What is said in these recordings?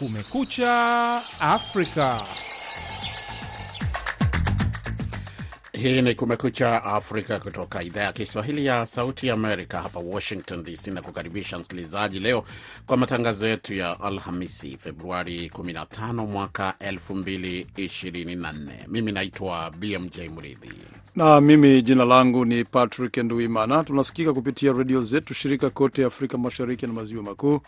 Kumekucha Afrika. Hii ni Kumekucha Afrika kutoka idhaa ya Kiswahili ya Sauti ya Amerika hapa Washington DC, na kukaribisha msikilizaji leo kwa matangazo yetu ya Alhamisi, Februari 15 mwaka 2024. Mimi naitwa BMJ Mridhi na mimi jina langu ni Patrick Nduimana. Tunasikika kupitia redio zetu shirika kote Afrika Mashariki na Maziwa Makuu,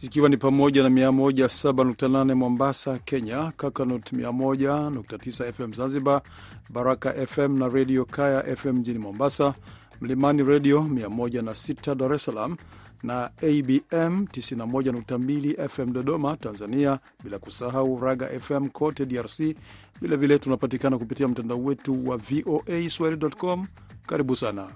zikiwa ni pamoja na 107.8 Mombasa, Kenya, Kakanut 101.9 FM Zanzibar, Baraka FM na redio Kaya FM mjini Mombasa, Mlimani redio 106 Dar es Salaam na ABM 91.2 FM Dodoma, Tanzania, bila kusahau Raga FM kote DRC. Vilevile tunapatikana kupitia mtandao wetu wa VOA Swahili.com. Karibu sana.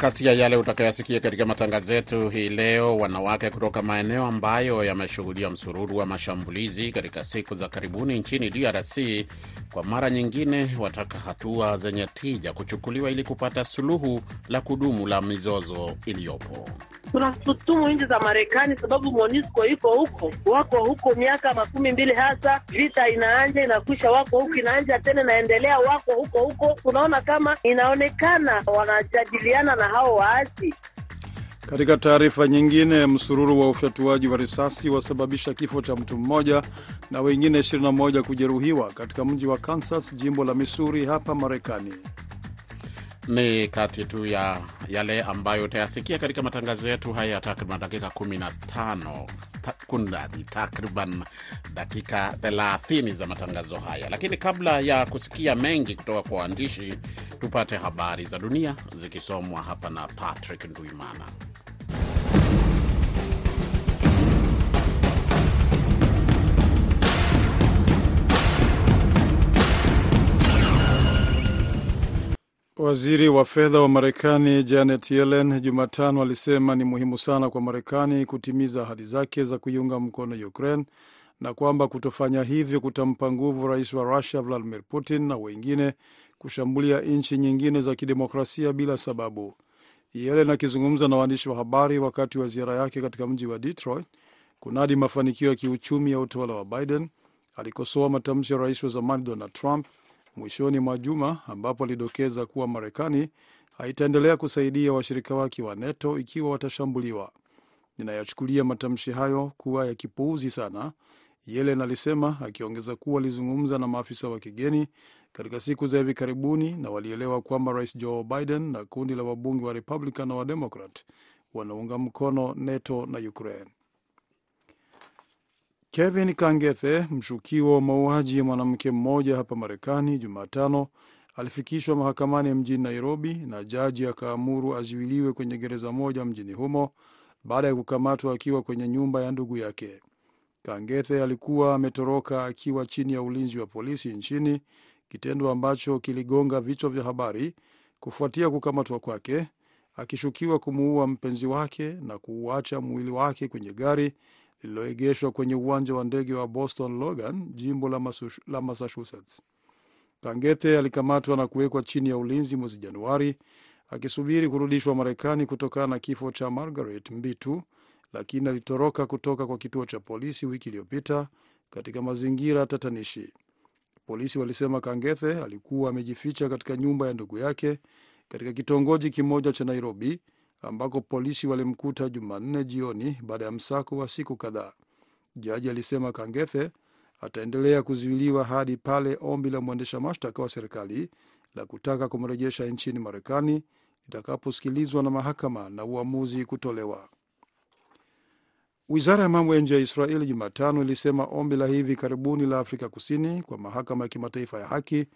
Kati ya yale utakayasikia katika matangazo yetu hii leo, wanawake kutoka maeneo ambayo yameshuhudia msururu wa mashambulizi katika siku za karibuni nchini DRC kwa mara nyingine wataka hatua zenye tija kuchukuliwa ili kupata suluhu la kudumu la mizozo iliyopo. Tunashutumu nchi za Marekani sababu MONUSCO iko huko, wako huko miaka makumi mbili hasa, vita inaanja inakwisha, wako huko, inaanja tena inaendelea, wako huko huko. Tunaona kama inaonekana wanajadiliana na hao waasi. Katika taarifa nyingine, msururu wa ufyatuaji wa risasi wasababisha kifo cha mtu mmoja na wengine 21 kujeruhiwa katika mji wa Kansas, jimbo la Missouri hapa Marekani. Ni kati tu ya yale ambayo utayasikia katika matangazo yetu haya ya takriban dakika 15 kunradhi, takriban dakika 30 za matangazo haya. Lakini kabla ya kusikia mengi kutoka kwa waandishi, tupate habari za dunia zikisomwa hapa na Patrick Nduimana. Waziri wa fedha wa Marekani Janet Yellen Jumatano alisema ni muhimu sana kwa Marekani kutimiza ahadi zake za kuiunga mkono Ukraine na kwamba kutofanya hivyo kutampa nguvu rais wa Russia Vladimir Putin na wengine kushambulia nchi nyingine za kidemokrasia bila sababu. Yellen akizungumza na waandishi wa habari wakati wa ziara yake katika mji wa Detroit kunadi mafanikio ya kiuchumi ya utawala wa Biden, alikosoa matamshi ya rais wa zamani Donald Trump mwishoni mwa juma ambapo alidokeza kuwa Marekani haitaendelea kusaidia washirika wake wa NATO ikiwa watashambuliwa. Ninayachukulia matamshi hayo kuwa ya kipuuzi sana, Yellen alisema, akiongeza kuwa alizungumza na maafisa wa kigeni katika siku za hivi karibuni na walielewa kwamba rais Joe Biden na kundi la wabunge wa Republican na Wademokrat wanaunga mkono NATO na Ukraine. Kevin Kangethe, mshukiwa wa mauaji ya mwanamke mmoja hapa Marekani, Jumatano alifikishwa mahakamani mjini Nairobi na jaji akaamuru azuiliwe kwenye gereza moja mjini humo baada ya kukamatwa akiwa kwenye nyumba ya ndugu yake. Kangethe alikuwa ametoroka akiwa chini ya ulinzi wa polisi nchini, kitendo ambacho kiligonga vichwa vya habari kufuatia kukamatwa kwake, akishukiwa kumuua mpenzi wake na kuuacha mwili wake kwenye gari lililoegeshwa kwenye uwanja wa ndege wa Boston Logan, jimbo la, la Massachusetts. Kangethe alikamatwa na kuwekwa chini ya ulinzi mwezi Januari akisubiri kurudishwa Marekani kutokana na kifo cha Margaret Mbitu, lakini alitoroka kutoka kwa kituo cha polisi wiki iliyopita katika mazingira tatanishi. Polisi walisema Kangethe alikuwa amejificha katika nyumba ya ndugu yake katika kitongoji kimoja cha Nairobi ambako polisi walimkuta Jumanne jioni baada ya msako wa siku kadhaa. Jaji alisema Kangethe ataendelea kuzuiliwa hadi pale ombi la mwendesha mashtaka wa serikali la kutaka kumrejesha nchini Marekani litakaposikilizwa na mahakama na uamuzi kutolewa. Wizara ya mambo ya nje ya Israeli Jumatano ilisema ombi la hivi karibuni la Afrika Kusini kwa mahakama ya kimataifa ya haki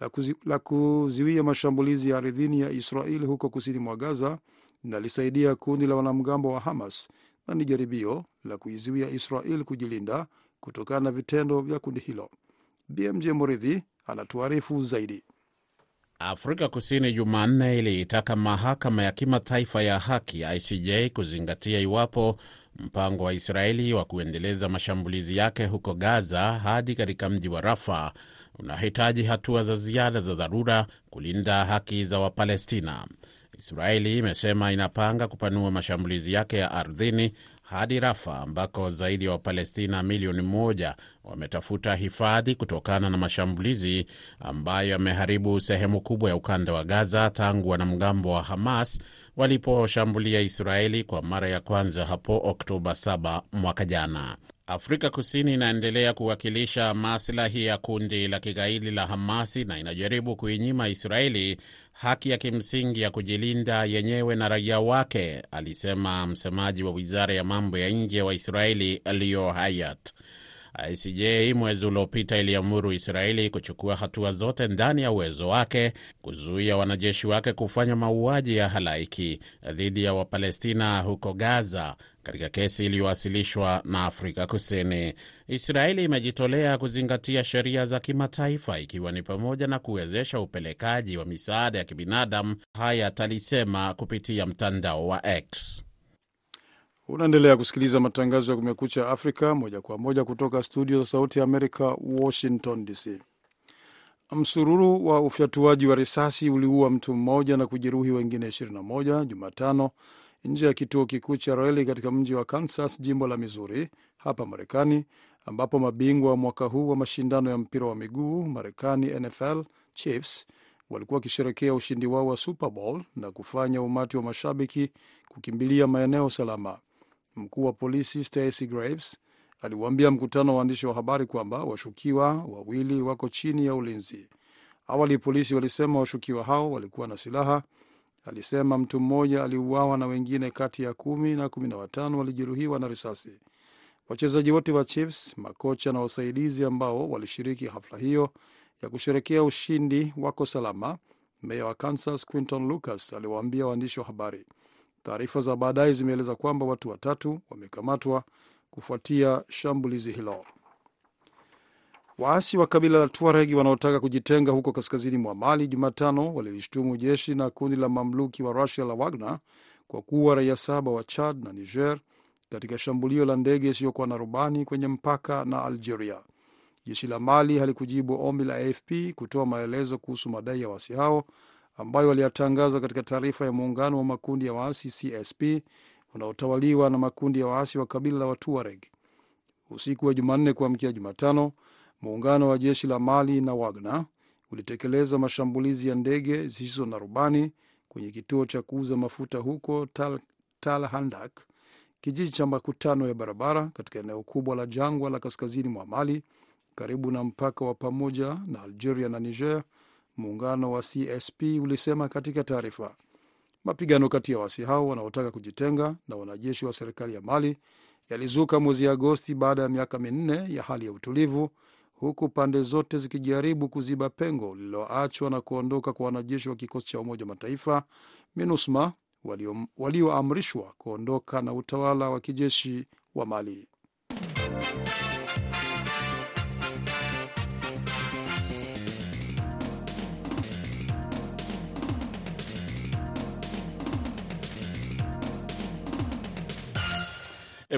la, kuzi, la kuziwia mashambulizi ya ardhini ya Israeli huko kusini mwa Gaza linalisaidia kundi la wanamgambo wa Hamas na ni jaribio la kuizuia Israel kujilinda kutokana na vitendo vya kundi hilo. BMJ Muridhi anatuarifu zaidi. Afrika Kusini Jumanne iliitaka mahakama ya kimataifa ya haki ICJ kuzingatia iwapo mpango wa Israeli wa kuendeleza mashambulizi yake huko Gaza hadi katika mji wa Rafa unahitaji hatua za ziada za dharura kulinda haki za Wapalestina. Israeli imesema inapanga kupanua mashambulizi yake ya ardhini hadi Rafa ambako zaidi ya wa Wapalestina milioni moja wametafuta hifadhi kutokana na mashambulizi ambayo yameharibu sehemu kubwa ya ukanda wa Gaza tangu wanamgambo wa Hamas waliposhambulia Israeli kwa mara ya kwanza hapo Oktoba 7 mwaka jana. Afrika Kusini inaendelea kuwakilisha maslahi ya kundi la kigaidi la Hamasi na inajaribu kuinyima Israeli haki ya kimsingi ya kujilinda yenyewe na raia wake, alisema msemaji wa wizara ya mambo ya nje wa Israeli Leo Hayat. ICJ mwezi uliopita iliamuru Israeli kuchukua hatua zote ndani ya uwezo wake kuzuia wanajeshi wake kufanya mauaji ya halaiki dhidi ya Wapalestina huko Gaza, katika kesi iliyowasilishwa na Afrika Kusini. Israeli imejitolea kuzingatia sheria za kimataifa ikiwa ni pamoja na kuwezesha upelekaji wa misaada ya kibinadamu, Hayat alisema kupitia mtandao wa X. Unaendelea kusikiliza matangazo ya Kumekucha Afrika moja kwa moja kutoka studio za Sauti ya Amerika, Washington DC. Msururu wa ufyatuaji wa risasi uliua mtu mmoja na kujeruhi wengine 21 Jumatano nje ya kituo kikuu cha reli katika mji wa Kansas, jimbo la Missouri, hapa Marekani, ambapo mabingwa wa mwaka huu wa mashindano ya mpira wa miguu Marekani, NFL Chiefs, walikuwa wakisherekea ushindi wao wa Super Bowl na kufanya umati wa mashabiki kukimbilia maeneo salama. Mkuu wa polisi Stacey Graves aliwaambia mkutano wa waandishi wa habari kwamba washukiwa wawili wako chini ya ulinzi. Awali polisi walisema washukiwa hao walikuwa na silaha. Alisema mtu mmoja aliuawa na wengine kati ya kumi na kumi na watano walijeruhiwa na risasi. Wachezaji wote wa Chiefs, makocha na wasaidizi ambao walishiriki hafla hiyo ya kusherekea ushindi wako salama. Meya wa Kansas Quinton Lucas aliwaambia waandishi wa habari. Taarifa za baadaye zimeeleza kwamba watu watatu wamekamatwa kufuatia shambulizi hilo. Waasi wa kabila la Tuareg wanaotaka kujitenga huko kaskazini mwa Mali Jumatano walilishtumu jeshi na kundi la mamluki wa Rusia la Wagner kwa kuua raia saba wa Chad na Niger katika shambulio la ndege isiyokuwa na rubani kwenye mpaka na Algeria. Jeshi la Mali halikujibu ombi la AFP kutoa maelezo kuhusu madai ya waasi hao ambayo waliyatangaza katika taarifa ya muungano wa makundi ya waasi CSP unaotawaliwa na makundi ya waasi wa kabila la Watuareg. Usiku wa Jumanne kuamkia Jumatano, muungano wa jeshi la Mali na Wagner ulitekeleza mashambulizi ya ndege zisizo na rubani kwenye kituo cha kuuza mafuta huko Tal, Tal Handak, kijiji cha makutano ya barabara katika eneo kubwa la jangwa la kaskazini mwa Mali, karibu na mpaka wa pamoja na Algeria na Niger. Muungano wa CSP ulisema katika taarifa. Mapigano kati ya waasi hao wanaotaka kujitenga na wanajeshi wa serikali ya Mali yalizuka mwezi Agosti baada ya miaka minne ya hali ya utulivu, huku pande zote zikijaribu kuziba pengo lililoachwa na kuondoka kwa wanajeshi wa kikosi cha Umoja Mataifa MINUSMA walioamrishwa walio kuondoka na utawala wa kijeshi wa Mali.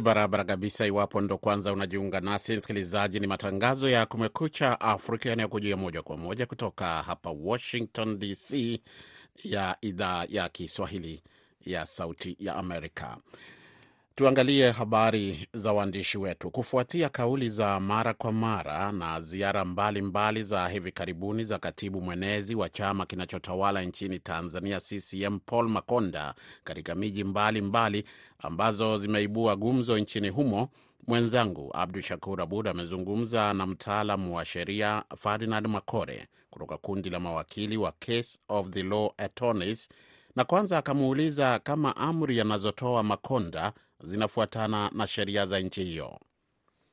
Barabara kabisa. Iwapo ndo kwanza unajiunga nasi, msikilizaji, ni matangazo ya Kumekucha Afrika yanayokujia moja kwa moja kutoka hapa Washington DC, ya idhaa ya Kiswahili ya Sauti ya Amerika. Tuangalie habari za waandishi wetu. Kufuatia kauli za mara kwa mara na ziara mbalimbali mbali za hivi karibuni za katibu mwenezi wa chama kinachotawala nchini Tanzania, CCM, Paul Makonda katika miji mbalimbali ambazo zimeibua gumzo nchini humo, mwenzangu Abdu Shakur Abud amezungumza na mtaalamu wa sheria Ferdinand Makore kutoka kundi la mawakili wa Case of the Law Attorneys, na kwanza akamuuliza kama amri anazotoa Makonda zinafuatana na sheria za nchi hiyo.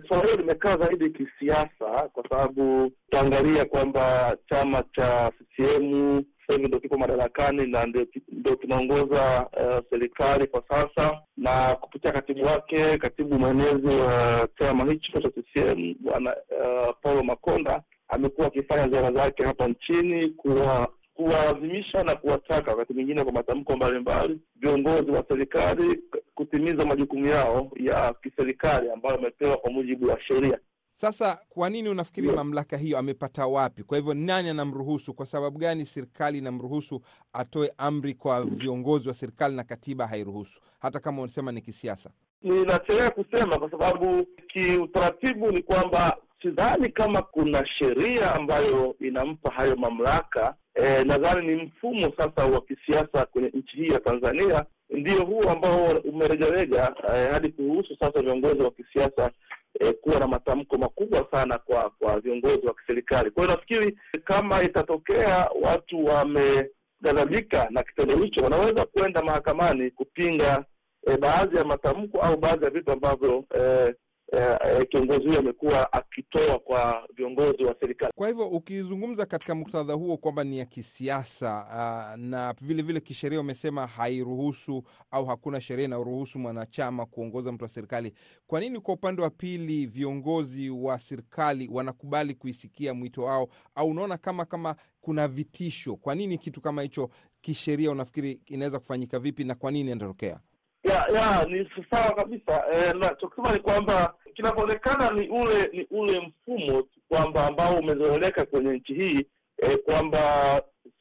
Swala hilo limekaa zaidi kisiasa, kwa sababu utaangalia kwamba chama cha CCM sasa hivi ndo kipo madarakani na ndio kinaongoza uh, serikali kwa sasa, na kupitia katibu wake, katibu mwenezi wa chama hicho cha CCM bwana uh, Paulo Makonda amekuwa akifanya ziara zake hapa nchini kuwa kuwalazimisha na kuwataka wakati mwingine kwa matamko mbalimbali viongozi wa serikali kutimiza majukumu yao ya kiserikali ambayo wamepewa kwa mujibu wa sheria. Sasa kwa nini unafikiri mamlaka hiyo amepata wapi? Kwa hivyo nani anamruhusu? Kwa sababu gani serikali inamruhusu atoe amri kwa viongozi wa serikali na katiba hairuhusu, hata kama unasema ni kisiasa? Ninachelea kusema kwa sababu kiutaratibu ni kwamba sidhani kama kuna sheria ambayo inampa hayo mamlaka. E, nadhani ni mfumo sasa wa kisiasa kwenye nchi hii ya Tanzania ndio huo ambao umeregarega e, hadi kuruhusu sasa viongozi wa kisiasa e, kuwa na matamko makubwa sana kwa kwa viongozi wa kiserikali. Kwa hiyo nafikiri kama itatokea watu wameghadhabika na kitendo hicho, wanaweza kuenda mahakamani kupinga e, baadhi ya matamko au baadhi ya vitu ambavyo eh, eh, kiongozi huyo amekuwa akitoa kwa viongozi wa serikali. Kwa hivyo ukizungumza katika muktadha huo kwamba ni ya kisiasa uh, na vile vile kisheria umesema hairuhusu au hakuna sheria inayoruhusu mwanachama kuongoza mtu wa serikali, kwa nini kwa upande wa pili viongozi wa serikali wanakubali kuisikia mwito wao? Au unaona kama kama kuna vitisho? Kwa nini kitu kama hicho kisheria unafikiri inaweza kufanyika vipi na kwa nini inatokea? Ya ya ni sawa kabisa. E, nachokisema ni kwamba kinavyoonekana ni ule ni ule mfumo kwamba ambao umezoeleka kwenye nchi hii e, kwamba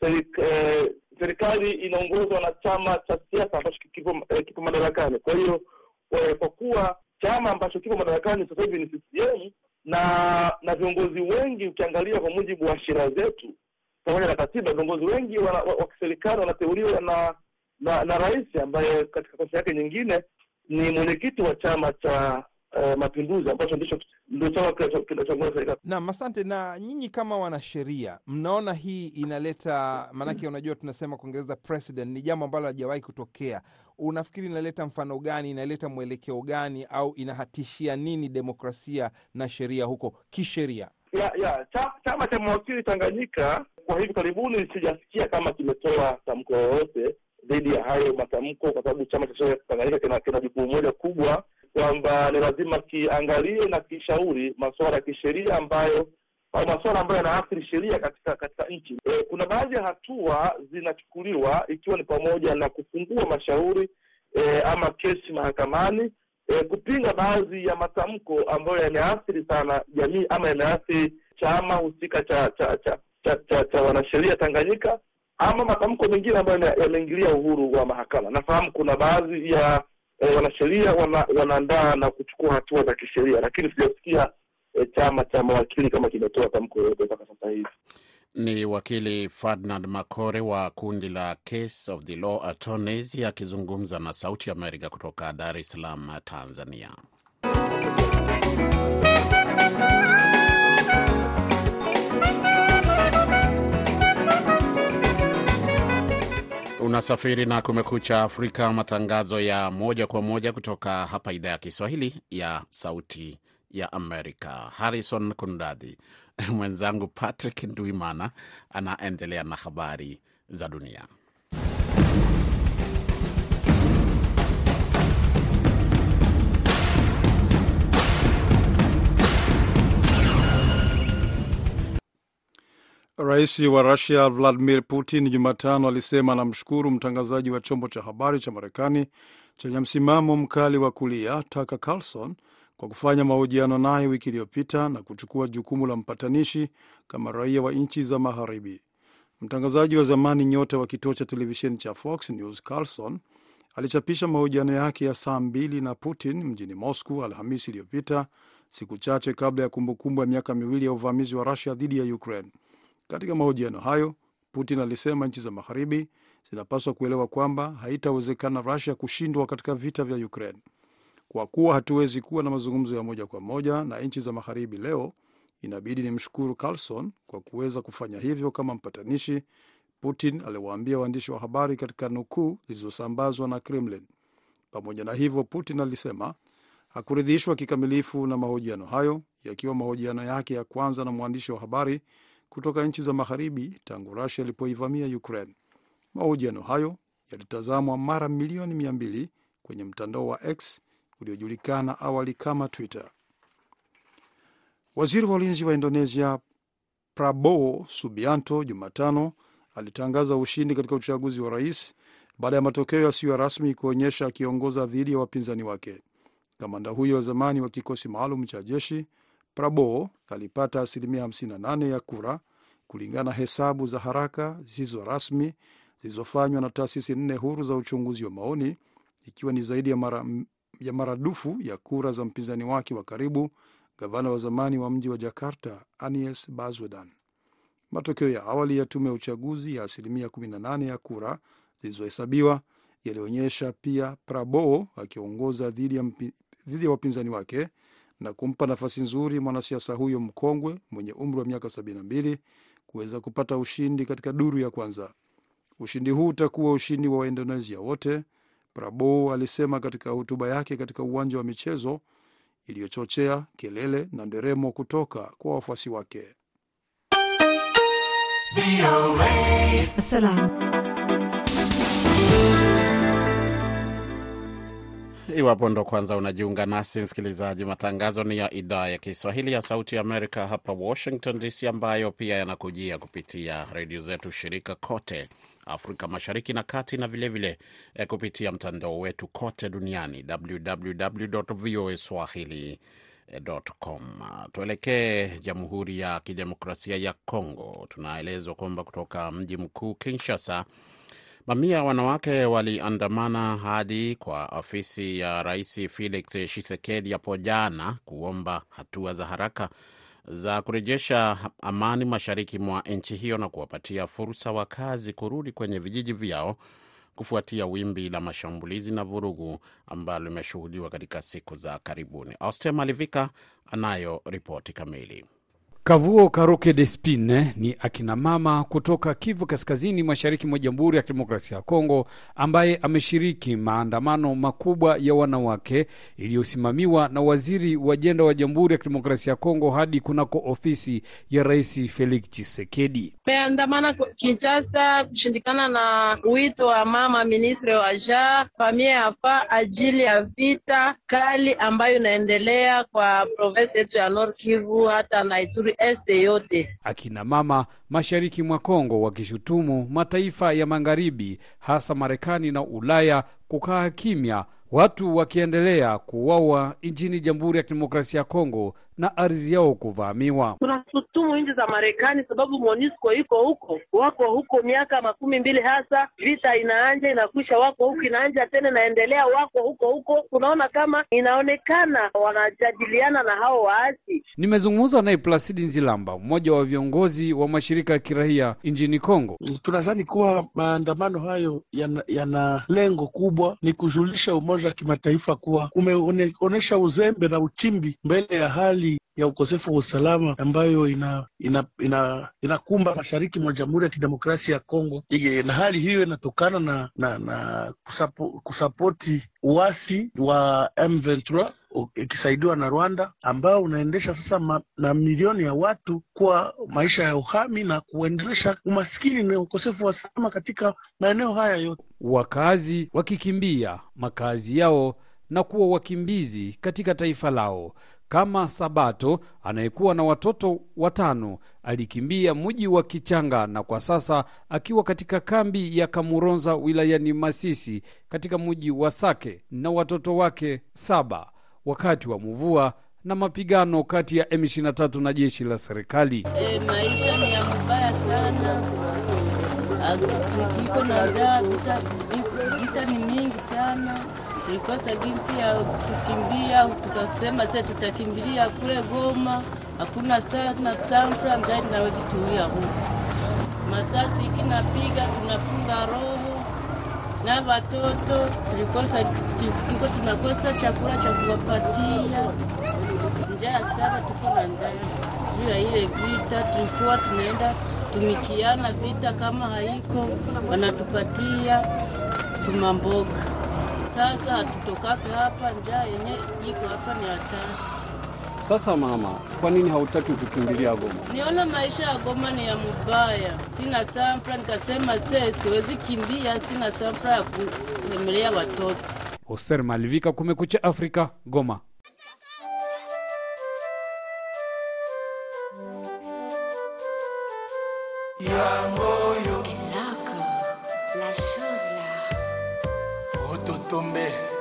serik, e, serikali inaongozwa na chama cha siasa ambacho kipo, e, kipo madarakani. Kwa hiyo kwa kuwa chama ambacho kipo madarakani sasa hivi ni CCM na na viongozi wengi, ukiangalia kwa mujibu wa sheria zetu pamoja na katiba, viongozi wengi wa kiserikali wanateuliwa na na na rais ambaye katika kosa yake nyingine ni mwenyekiti wa chama cha uh, Mapinduzi ambacho ndicho ndio chama kinachoongoza serikali. Naam, asante. Na nyinyi kama wanasheria, mnaona hii inaleta maanake, unajua tunasema kwa Kiingereza precedent ni jambo ambalo halijawahi kutokea. Unafikiri inaleta mfano gani? Inaleta mwelekeo gani? Au inahatishia nini demokrasia na sheria huko kisheria? ya ya cha, chama cha mawakili Tanganyika kwa hivi karibuni sijasikia kama kimetoa tamko lolote dhidi ya hayo matamko, kwa sababu chama cha sheria Tanganyika kina, kina jukumu moja kubwa kwamba ni lazima kiangalie na kishauri masuala ya kisheria ambayo au masuala ambayo yanaathiri sheria katika katika nchi. E, kuna baadhi ya hatua zinachukuliwa ikiwa ni pamoja na kufungua mashauri e, ama kesi mahakamani e, kupinga baadhi ya matamko ambayo yameathiri sana jamii ama yameathiri chama husika cha cha cha cha, cha, cha wanasheria Tanganyika ama matamko mengine ambayo yameingilia uhuru wa mahakama. Nafahamu kuna baadhi ya e, wanasheria wana, wanaandaa na kuchukua hatua za kisheria, lakini sijasikia e, chama cha mawakili kama kimetoa tamko yoyote mpaka sasa hivi. Ni wakili Ferdinand Makore wa kundi la Case of the Law Attorneys akizungumza na Sauti Amerika kutoka Dar es Salaam, Tanzania. Unasafiri na Kumekucha Afrika, matangazo ya moja kwa moja kutoka hapa idhaa ya Kiswahili ya Sauti ya Amerika. Harrison Kundadhi mwenzangu Patrick Ndwimana anaendelea na habari za dunia. Rais wa Rusia Vladimir Putin Jumatano alisema anamshukuru mtangazaji wa chombo cha habari cha Marekani chenye msimamo mkali wa kulia Tucker Carlson kwa kufanya mahojiano naye wiki iliyopita na kuchukua jukumu la mpatanishi kama raia wa nchi za Magharibi. Mtangazaji wa zamani nyota wa kituo cha televisheni cha Fox News Carlson alichapisha mahojiano yake ya saa mbili na Putin mjini Moscow Alhamisi iliyopita, siku chache kabla ya kumbukumbu ya miaka miwili ya uvamizi wa Rusia dhidi ya Ukraine. Katika mahojiano hayo, Putin alisema nchi za Magharibi zinapaswa kuelewa kwamba haitawezekana Rusia kushindwa katika vita vya Ukraine. Kwa kuwa hatuwezi kuwa na mazungumzo ya moja kwa moja na nchi za Magharibi leo, inabidi nimshukuru Carlson kwa kuweza kufanya hivyo kama mpatanishi, Putin aliwaambia waandishi wa habari katika nukuu zilizosambazwa na Kremlin. Pamoja na hivyo, Putin alisema hakuridhishwa kikamilifu na mahojiano hayo, yakiwa mahojiano yake ya kwanza na mwandishi wa habari kutoka nchi za magharibi tangu Rusia ilipoivamia Ukraine. Mahojiano hayo yalitazamwa mara milioni mia mbili kwenye mtandao wa X uliojulikana awali kama Twitter. Waziri wa ulinzi wa Indonesia Prabowo Subianto Jumatano alitangaza ushindi katika uchaguzi wa rais baada ya matokeo yasiyo rasmi kuonyesha akiongoza dhidi ya wapinzani wake. Kamanda huyo wa zamani wa kikosi maalum cha jeshi Prabowo alipata asilimia 58 ya kura kulingana na hesabu za haraka zisizo rasmi zilizofanywa na taasisi nne huru za uchunguzi wa maoni, ikiwa ni zaidi ya, mara, ya maradufu ya kura za mpinzani wake wa karibu, gavana wa zamani wa mji wa Jakarta Anies Baswedan. Matokeo ya awali ya tume ya uchaguzi ya asilimia 18 ya kura zilizohesabiwa yalionyesha pia Prabowo akiongoza dhidi ya, ya wapinzani wake na kumpa nafasi nzuri mwanasiasa huyo mkongwe mwenye umri wa miaka 72 kuweza kupata ushindi katika duru ya kwanza. Ushindi huu utakuwa ushindi wa Waindonesia wote, Prabowo alisema katika hotuba yake katika uwanja wa michezo iliyochochea kelele na nderemo kutoka kwa wafuasi wake. Iwapo ndo kwanza unajiunga nasi, msikilizaji, matangazo ni ya idhaa ya Kiswahili ya Sauti Amerika hapa Washington DC, ambayo pia yanakujia kupitia redio zetu shirika kote Afrika Mashariki na Kati, na vilevile vile kupitia mtandao wetu kote duniani www voa swahili.com. Tuelekee Jamhuri ya Kidemokrasia ya Kongo. Tunaelezwa kwamba kutoka mji mkuu Kinshasa Mamia ya wanawake waliandamana hadi kwa ofisi ya Rais Felix Tshisekedi hapo jana kuomba hatua za haraka za kurejesha amani mashariki mwa nchi hiyo na kuwapatia fursa wakazi kurudi kwenye vijiji vyao kufuatia wimbi la mashambulizi na vurugu ambalo limeshuhudiwa katika siku za karibuni. Austel Malivika anayo ripoti kamili. Kavuo Karuke Despine ni akina mama kutoka Kivu Kaskazini, mashariki mwa Jamhuri ya Kidemokrasia ya Kongo, ambaye ameshiriki maandamano makubwa ya wanawake iliyosimamiwa na waziri wa jenda wa Jamhuri ya Kidemokrasia ya Kongo hadi kunako ofisi ya Rais Felix Tshisekedi. Meandamana Kinshasa kushindikana na wito wa mama ministre wa ja famia yafa ajili ya vita kali ambayo inaendelea kwa provensi yetu ya Nord Kivu hata na Ituri este yote. Akina mama mashariki mwa Kongo wakishutumu mataifa ya magharibi hasa Marekani na Ulaya kukaa kimya, watu wakiendelea kuuawa nchini Jamhuri ya Kidemokrasia ya Kongo na ardhi yao kuvamiwa. Tunashutumu nchi za Marekani sababu MONUSCO iko huko, wako huko miaka makumi mbili hasa, vita inaanja inakwisha, wako huko, inaanja tena inaendelea, wako huko huko. Tunaona kama inaonekana wanajadiliana na hao waasi. Nimezungumza naye Plasidi Nzilamba, mmoja wa viongozi wa mashirika ya kiraia nchini Kongo. Tunadhani kuwa maandamano hayo yana, yana lengo kubwa ni kujulisha umoja wa kimataifa kuwa umeonyesha uzembe na uchimbi mbele ya hali ya ukosefu wa usalama ambayo ina inakumba ina, ina mashariki mwa Jamhuri ya Kidemokrasia ya Kongo, na hali hiyo inatokana na na, na kusapo, kusapoti uasi wa M23 ikisaidiwa na Rwanda ambao unaendesha sasa ma, ya watu kwa maisha ya uhami na kuendelesha umaskini na ukosefu wa usalama katika maeneo haya yote, wakazi wakikimbia makazi yao na kuwa wakimbizi katika taifa lao kama Sabato anayekuwa na watoto watano alikimbia mji wa Kichanga na kwa sasa akiwa katika kambi ya Kamuronza wilayani Masisi katika mji wa Sake na watoto wake saba. Wakati wa mvua na mapigano kati ya M23 na jeshi la serikali. E, maisha ni ya mbaya sana, tuko na njaa, vita ni mingi sana tulikosa ginsi ya kukimbia, tukasema sasa tutakimbilia kule Goma, hakuna sana sanfra njai nawezi tuia huko. Masasi ikinapiga tunafunga roho na watoto. Tulikosa, tuko tunakosa chakula cha kuwapatia, njaa sana, tuko na njaa. Juu ya ile vita. Tulikuwa tunaenda tumikiana vita, kama haiko. Wanatupatia tumamboga sasa hatutokake hapa, njaa yenye iko hapa ni hatari. Sasa mama, kwa nini hautaki kukimbilia Goma? Niona maisha ya Goma ni ya mubaya, sina samfra, nikasema se siwezi kimbia, sina samfra ya kuemelea watoto. Hoser Malivika, Kumekucha Afrika, Goma. ya tumbé.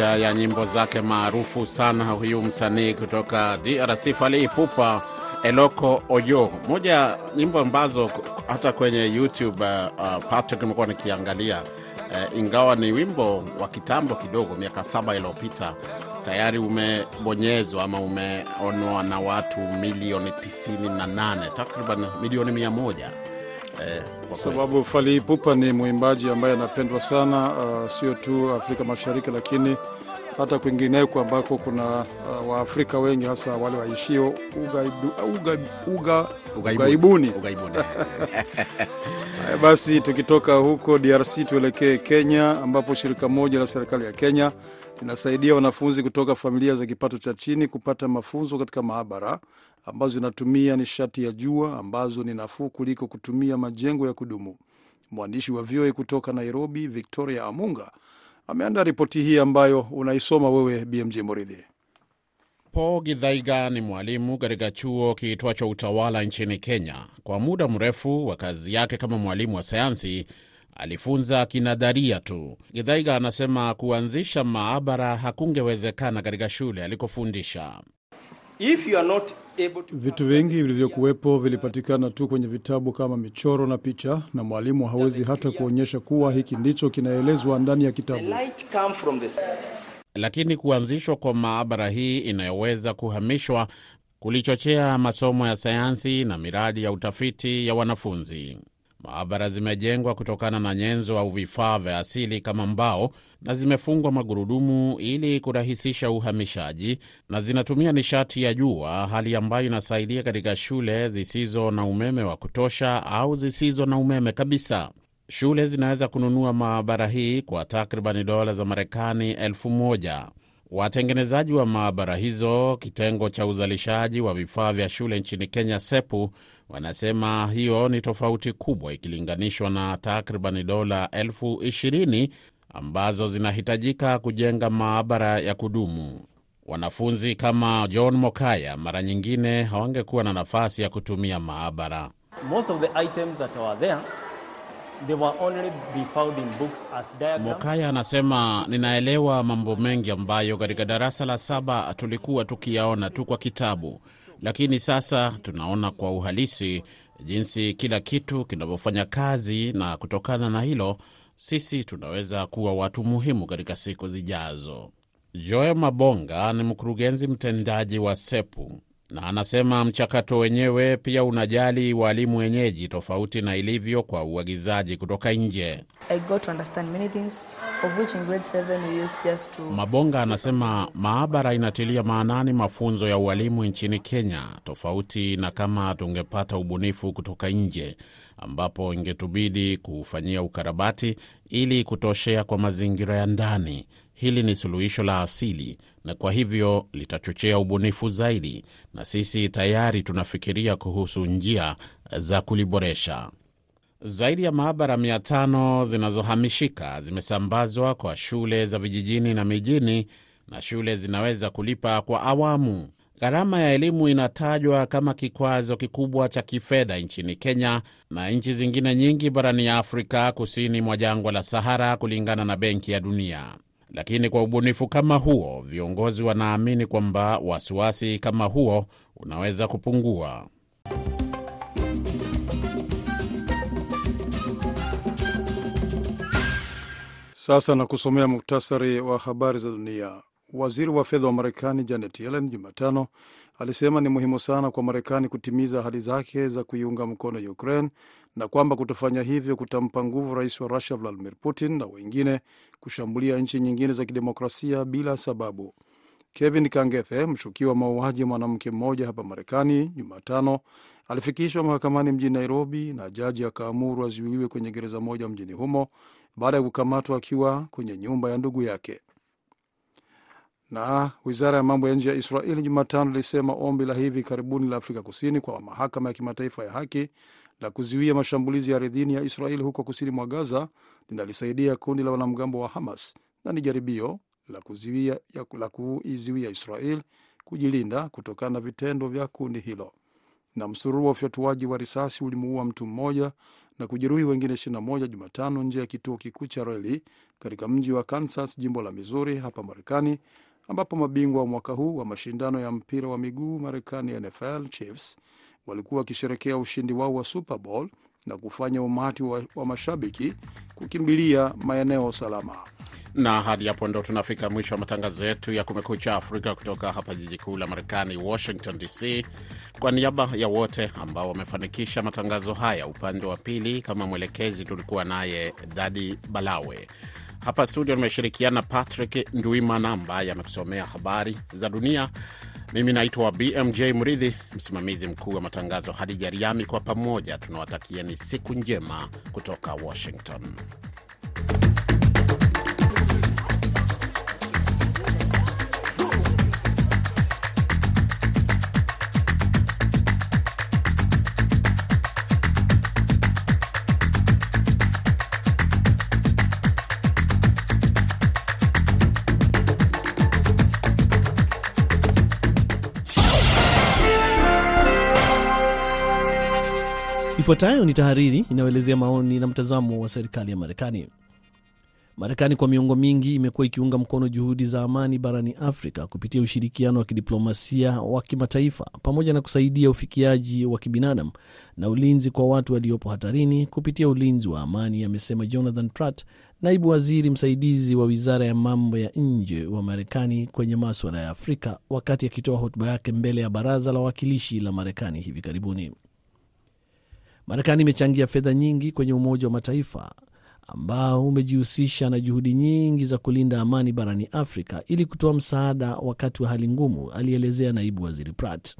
Moja ya nyimbo zake maarufu sana huyu msanii kutoka DRC Fally Ipupa, Eloko Oyo, moja nyimbo ambazo hata kwenye YouTube uh, uh, Patrick imekuwa nikiangalia uh, ingawa ni wimbo wa kitambo kidogo, miaka saba iliyopita tayari umebonyezwa ama umeonwa na watu milioni 98 takriban milioni mia moja eh, kwa sababu Fally Ipupa ni mwimbaji ambaye anapendwa sana, uh, sio tu Afrika Mashariki, lakini hata kwingineko ambako kuna uh, Waafrika wengi hasa wale waishio. Ugaibuni. Basi tukitoka huko DRC tuelekee Kenya, ambapo shirika moja la serikali ya Kenya linasaidia wanafunzi kutoka familia za kipato cha chini kupata mafunzo katika maabara ambazo zinatumia nishati ya jua ambazo ni nafuu kuliko kutumia majengo ya kudumu. Mwandishi wa VOA kutoka Nairobi, Victoria Amunga, ameandaa ripoti hii ambayo unaisoma wewe BMJ Moridhi. Paul Githaiga ni mwalimu katika chuo kiitwacho Utawala nchini Kenya. Kwa muda mrefu wa kazi yake kama mwalimu wa sayansi alifunza kinadharia tu. Githaiga anasema kuanzisha maabara hakungewezekana katika shule alikofundisha. If you are not able to Vitu vingi vilivyokuwepo vilipatikana tu kwenye vitabu kama michoro na picha, na mwalimu hawezi hata kuonyesha kuwa hiki ndicho kinaelezwa ndani ya kitabu. light come from the Lakini kuanzishwa kwa maabara hii inayoweza kuhamishwa kulichochea masomo ya sayansi na miradi ya utafiti ya wanafunzi. Maabara zimejengwa kutokana na nyenzo au vifaa vya asili kama mbao na zimefungwa magurudumu ili kurahisisha uhamishaji, na zinatumia nishati ya jua, hali ambayo inasaidia katika shule zisizo na umeme wa kutosha au zisizo na umeme kabisa. Shule zinaweza kununua maabara hii kwa takribani dola za Marekani elfu moja. Watengenezaji wa maabara hizo, kitengo cha uzalishaji wa vifaa vya shule nchini Kenya, SEPU, wanasema hiyo ni tofauti kubwa ikilinganishwa na takriban dola elfu ishirini ambazo zinahitajika kujenga maabara ya kudumu. Wanafunzi kama John Mokaya mara nyingine hawangekuwa na nafasi ya kutumia maabara. Most of the items that were there, they were only be found in books as diagrams. Mokaya anasema ninaelewa mambo mengi ambayo katika darasa la saba tulikuwa tukiyaona tu kwa kitabu, lakini sasa tunaona kwa uhalisi jinsi kila kitu kinavyofanya kazi, na kutokana na hilo sisi tunaweza kuwa watu muhimu katika siku zijazo. Joe Mabonga ni mkurugenzi mtendaji wa SEPU na anasema mchakato wenyewe pia unajali walimu wenyeji tofauti na ilivyo kwa uagizaji kutoka nje. I got to understand many things, of which in grade 7 we used just to... Mabonga anasema maabara inatilia maanani mafunzo ya ualimu nchini Kenya, tofauti na kama tungepata ubunifu kutoka nje, ambapo ingetubidi kuufanyia ukarabati ili kutoshea kwa mazingira ya ndani. Hili ni suluhisho la asili na kwa hivyo litachochea ubunifu zaidi, na sisi tayari tunafikiria kuhusu njia za kuliboresha. Zaidi ya maabara mia tano zinazohamishika zimesambazwa kwa shule za vijijini na mijini, na shule zinaweza kulipa kwa awamu. Gharama ya elimu inatajwa kama kikwazo kikubwa cha kifedha nchini Kenya na nchi zingine nyingi barani ya Afrika kusini mwa jangwa la Sahara, kulingana na Benki ya Dunia. Lakini kwa ubunifu kama huo, viongozi wanaamini kwamba wasiwasi kama huo unaweza kupungua. Sasa na kusomea muktasari wa habari za dunia. Waziri wa fedha wa Marekani Janet Yellen Jumatano alisema ni muhimu sana kwa Marekani kutimiza ahadi zake za kuiunga mkono Ukraine na kwamba kutofanya hivyo kutampa nguvu rais wa Rusia Vladimir Putin na wengine kushambulia nchi nyingine za kidemokrasia bila sababu. Kevin Kangethe, mshukiwa mauaji ya mwanamke mmoja hapa Marekani, Jumatano alifikishwa mahakamani mjini Nairobi na jaji akaamuru azuiliwe kwenye gereza moja mjini humo baada ya kukamatwa akiwa kwenye nyumba ya ndugu yake. Na wizara ya mambo ya nje ya Israeli Jumatano ilisema ombi la hivi karibuni la Afrika Kusini kwa mahakama ya kimataifa ya haki la kuzuia mashambulizi ya ardhini ya Israeli huko kusini mwa Gaza linalisaidia kundi la wanamgambo wa Hamas na ni jaribio la kuzuia la kuizuia Israel kujilinda kutokana na vitendo vya kundi hilo. Na msururu wa ufyatuaji wa risasi ulimuua mtu mmoja na kujeruhi wengine 21 Jumatano nje ya kituo kikuu cha reli katika mji wa Kansas, jimbo la Missouri hapa Marekani, ambapo mabingwa wa mwaka huu wa mashindano ya mpira wa miguu Marekani, NFL Chiefs, walikuwa wakisherekea ushindi wao wa Super Bowl na kufanya umati wa, wa mashabiki kukimbilia maeneo salama. Na hadi hapo ndo tunafika mwisho wa matangazo yetu ya Kumekucha Afrika kutoka hapa jiji kuu la Marekani, Washington DC. Kwa niaba ya wote ambao wamefanikisha matangazo haya, upande wa pili kama mwelekezi tulikuwa naye Dadi Balawe. Hapa studio nimeshirikiana Patrick Ndwimana ambaye amekusomea habari za dunia. Mimi naitwa BMJ Mridhi, msimamizi mkuu wa matangazo Hadija Riami. Kwa pamoja tunawatakieni siku njema kutoka Washington. Ifuatayo ni tahariri inayoelezea maoni na mtazamo wa serikali ya Marekani. Marekani kwa miongo mingi imekuwa ikiunga mkono juhudi za amani barani Afrika kupitia ushirikiano wa kidiplomasia wa kimataifa pamoja na kusaidia ufikiaji wa kibinadamu na ulinzi kwa watu waliopo hatarini kupitia ulinzi wa amani, amesema Jonathan Pratt, naibu waziri msaidizi wa wizara ya mambo ya nje wa Marekani kwenye maswala ya Afrika, wakati akitoa hotuba yake mbele ya baraza la wawakilishi la Marekani hivi karibuni. Marekani imechangia fedha nyingi kwenye Umoja wa Mataifa ambao umejihusisha na juhudi nyingi za kulinda amani barani Afrika ili kutoa msaada wakati wa hali ngumu, alielezea naibu waziri Pratt.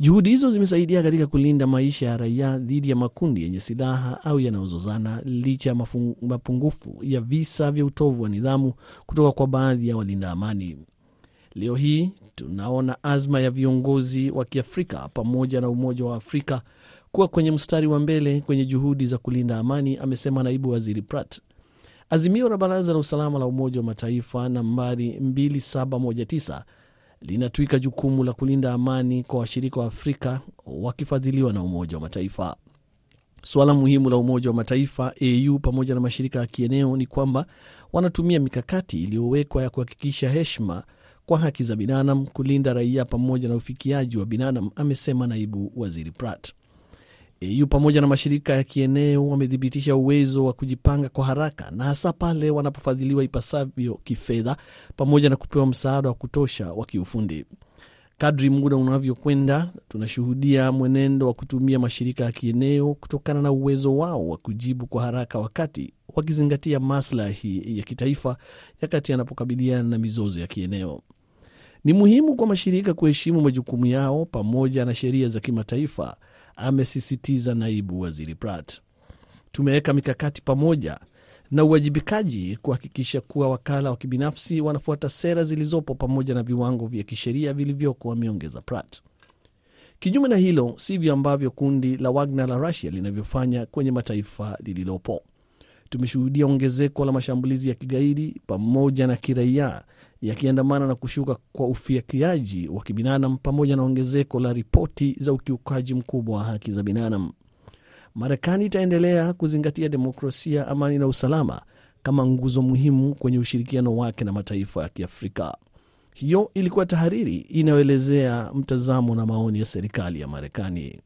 Juhudi hizo zimesaidia katika kulinda maisha ya raia dhidi ya makundi yenye silaha au yanayozozana, licha ya mapungufu ya visa vya utovu wa nidhamu kutoka kwa baadhi ya walinda amani. Leo hii tunaona azma ya viongozi wa Kiafrika pamoja na Umoja wa Afrika kuwa kwenye mstari wa mbele kwenye juhudi za kulinda amani, amesema naibu waziri Pratt. Azimio la Baraza la Usalama la Umoja wa Mataifa nambari 2719 linatwika jukumu la kulinda amani kwa washirika wa Afrika wakifadhiliwa na Umoja wa Mataifa. Suala muhimu la Umoja wa Mataifa AU pamoja na mashirika ya kieneo ni kwamba wanatumia mikakati iliyowekwa ya kuhakikisha heshima kwa haki za binadamu, kulinda raia pamoja na ufikiaji wa binadamu, amesema naibu waziri Pratt. EU pamoja na mashirika ya kieneo wamethibitisha uwezo wa kujipanga kwa haraka na hasa pale wanapofadhiliwa ipasavyo kifedha pamoja na kupewa msaada wa kutosha wa kiufundi. Kadri muda unavyokwenda, tunashuhudia mwenendo wa kutumia mashirika ya kieneo kutokana na uwezo wao wa kujibu kwa haraka, wakati wakizingatia maslahi ya kitaifa yakati yanapokabiliana na mizozo ya kieneo. Ni muhimu kwa mashirika kuheshimu majukumu yao pamoja na sheria za kimataifa, amesisitiza naibu waziri Pratt. Tumeweka mikakati pamoja na uwajibikaji kuhakikisha kuwa wakala wa kibinafsi wanafuata sera zilizopo pamoja na viwango vya kisheria vilivyoko, ameongeza Pratt. Kinyume na hilo, sivyo ambavyo kundi la Wagner la Russia linavyofanya kwenye mataifa lililopo. Tumeshuhudia ongezeko la mashambulizi ya kigaidi pamoja na kiraia yakiandamana na kushuka kwa ufikiaji wa kibinadamu pamoja na ongezeko la ripoti za ukiukaji mkubwa wa haki za binadamu. Marekani itaendelea kuzingatia demokrasia, amani na usalama kama nguzo muhimu kwenye ushirikiano wake na mataifa ya Kiafrika. Hiyo ilikuwa tahariri inayoelezea mtazamo na maoni ya serikali ya Marekani.